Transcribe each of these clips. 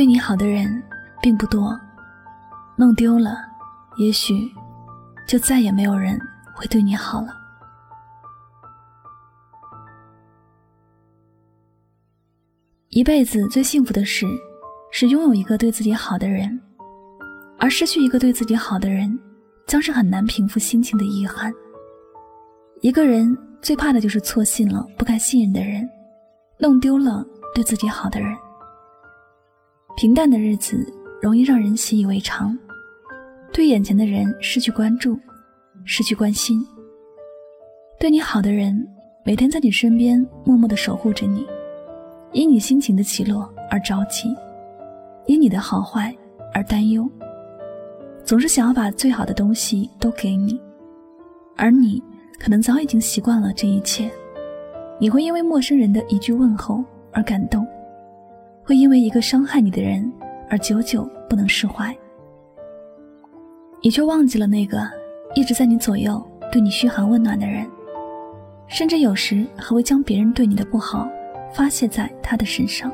对你好的人并不多，弄丢了，也许就再也没有人会对你好了。一辈子最幸福的事，是拥有一个对自己好的人，而失去一个对自己好的人，将是很难平复心情的遗憾。一个人最怕的就是错信了不该信任的人，弄丢了对自己好的人。平淡的日子容易让人习以为常，对眼前的人失去关注，失去关心。对你好的人，每天在你身边默默的守护着你，因你心情的起落而着急，因你的好坏而担忧，总是想要把最好的东西都给你，而你可能早已经习惯了这一切。你会因为陌生人的一句问候而感动。会因为一个伤害你的人而久久不能释怀，你却忘记了那个一直在你左右、对你嘘寒问暖的人，甚至有时还会将别人对你的不好发泄在他的身上。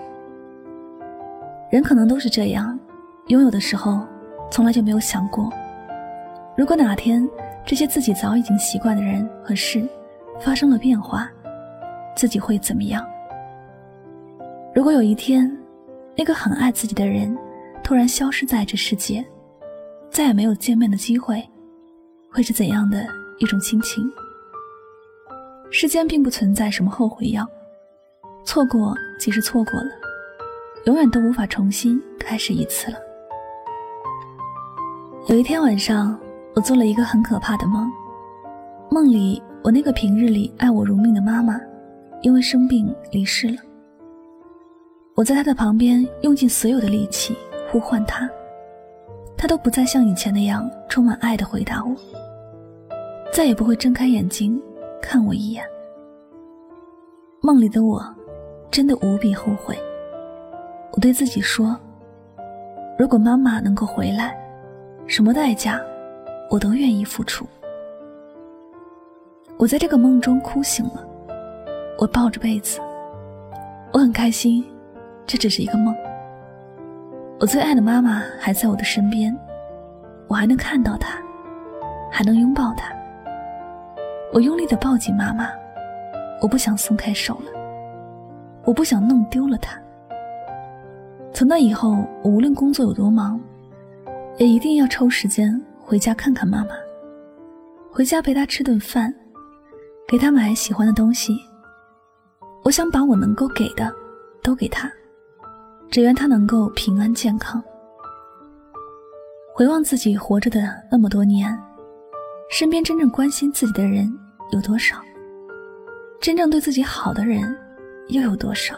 人可能都是这样，拥有的时候从来就没有想过，如果哪天这些自己早已经习惯的人和事发生了变化，自己会怎么样？如果有一天，那个很爱自己的人，突然消失在这世界，再也没有见面的机会，会是怎样的一种心情？世间并不存在什么后悔药，错过即是错过了，永远都无法重新开始一次了。有一天晚上，我做了一个很可怕的梦，梦里我那个平日里爱我如命的妈妈，因为生病离世了。我在他的旁边用尽所有的力气呼唤他，他都不再像以前那样充满爱的回答我，再也不会睁开眼睛看我一眼。梦里的我，真的无比后悔。我对自己说，如果妈妈能够回来，什么代价，我都愿意付出。我在这个梦中哭醒了，我抱着被子，我很开心。这只是一个梦。我最爱的妈妈还在我的身边，我还能看到她，还能拥抱她。我用力的抱紧妈妈，我不想松开手了，我不想弄丢了她。从那以后，我无论工作有多忙，也一定要抽时间回家看看妈妈，回家陪她吃顿饭，给她买喜欢的东西。我想把我能够给的都给她。只愿他能够平安健康。回望自己活着的那么多年，身边真正关心自己的人有多少？真正对自己好的人又有多少？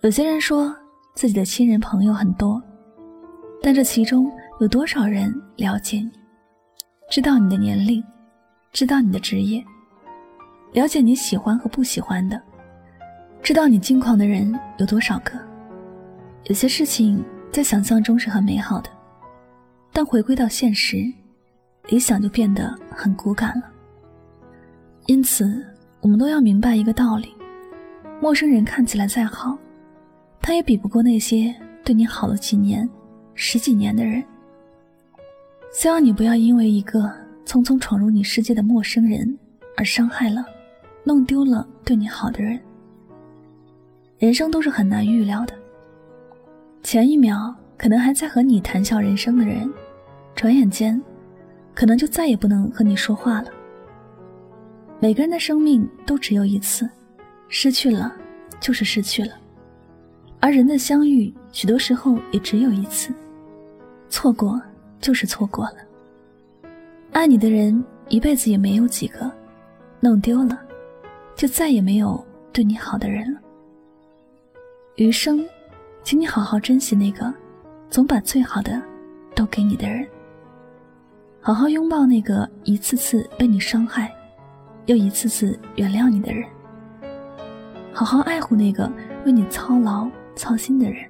有些人说自己的亲人朋友很多，但这其中有多少人了解你，知道你的年龄，知道你的职业，了解你喜欢和不喜欢的，知道你近况的人有多少个？有些事情在想象中是很美好的，但回归到现实，理想就变得很骨感了。因此，我们都要明白一个道理：陌生人看起来再好，他也比不过那些对你好了几年、十几年的人。希望你不要因为一个匆匆闯入你世界的陌生人而伤害了、弄丢了对你好的人。人生都是很难预料的。前一秒可能还在和你谈笑人生的人，转眼间，可能就再也不能和你说话了。每个人的生命都只有一次，失去了就是失去了，而人的相遇，许多时候也只有一次，错过就是错过了。爱你的人一辈子也没有几个，弄丢了，就再也没有对你好的人了。余生，请你好好珍惜那个，总把最好的都给你的人。好好拥抱那个一次次被你伤害，又一次次原谅你的人。好好爱护那个为你操劳操心的人。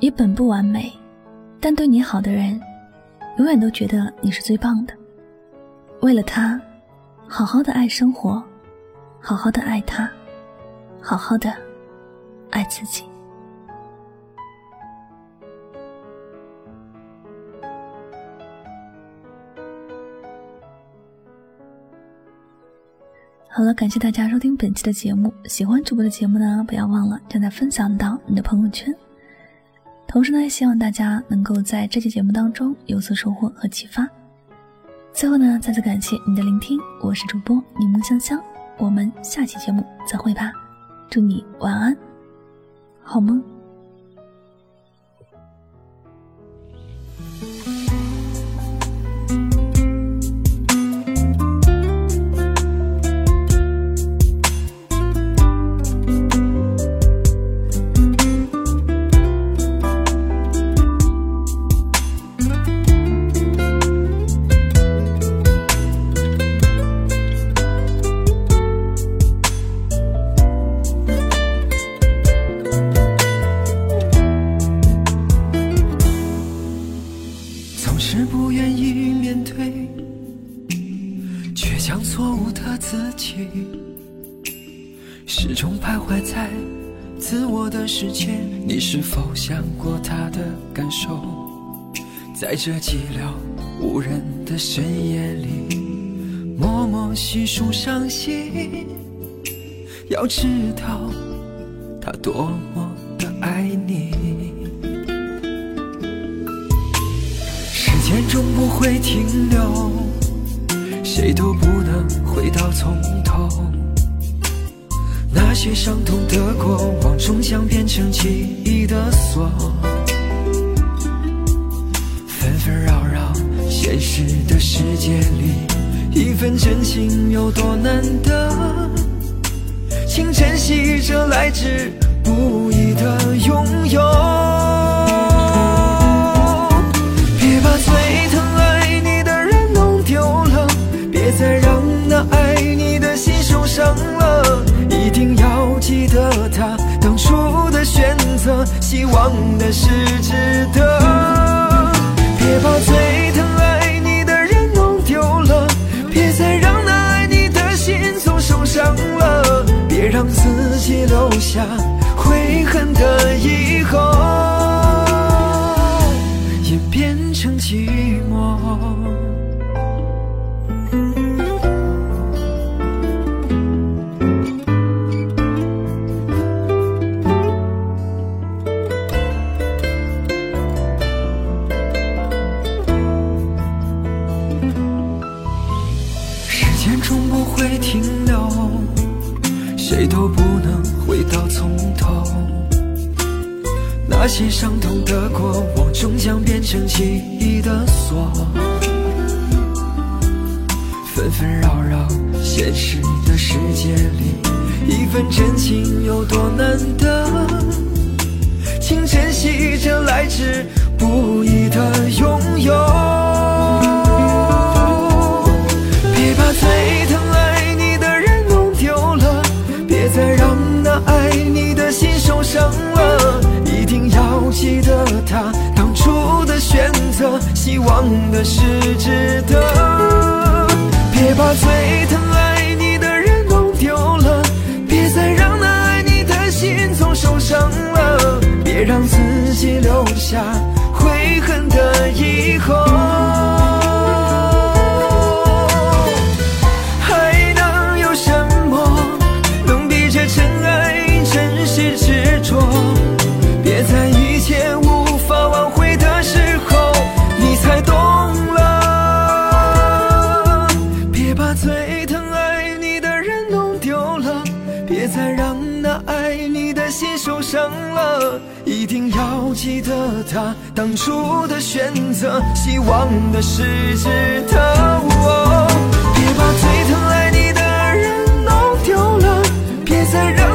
你本不完美，但对你好的人，永远都觉得你是最棒的。为了他，好好的爱生活，好好的爱他。好好的爱自己。好了，感谢大家收听本期的节目。喜欢主播的节目呢，不要忘了将它分享到你的朋友圈。同时呢，希望大家能够在这期节目当中有所收获和启发。最后呢，再次感谢你的聆听，我是主播柠檬香香，我们下期节目再会吧。祝你晚安，好吗？将错误的自己。始终徘徊在自我的世界，你是否想过他的感受？在这寂寥无人的深夜里，默默细数伤心。要知道，他多么的爱你。时间终不会停留，谁都不能回到从头。那些伤痛的过往，终将变成记忆的锁。纷纷扰扰，现实的世界里，一份真情有多难得？请珍惜这来之不易的拥有。那爱你的心受伤了。一定要记得他当初的选择，希望的是值得。别把最疼爱你的人弄丢了，别再让那爱你的心总受伤了，别让自己留下悔恨的以后，谁都不能回到从头，那些伤痛的过往终将变成记忆的锁。纷纷扰扰，现实的世界里，一份真情有多难得？请珍惜这来之不易的拥有。记得他当初的选择，希望的是值得。别把最疼爱你的人弄丢了，别再让那爱你的心总受伤了，别让自己留下一定要记得他当初的选择，希望的是值得。别把最疼爱你的人弄丢了，别再让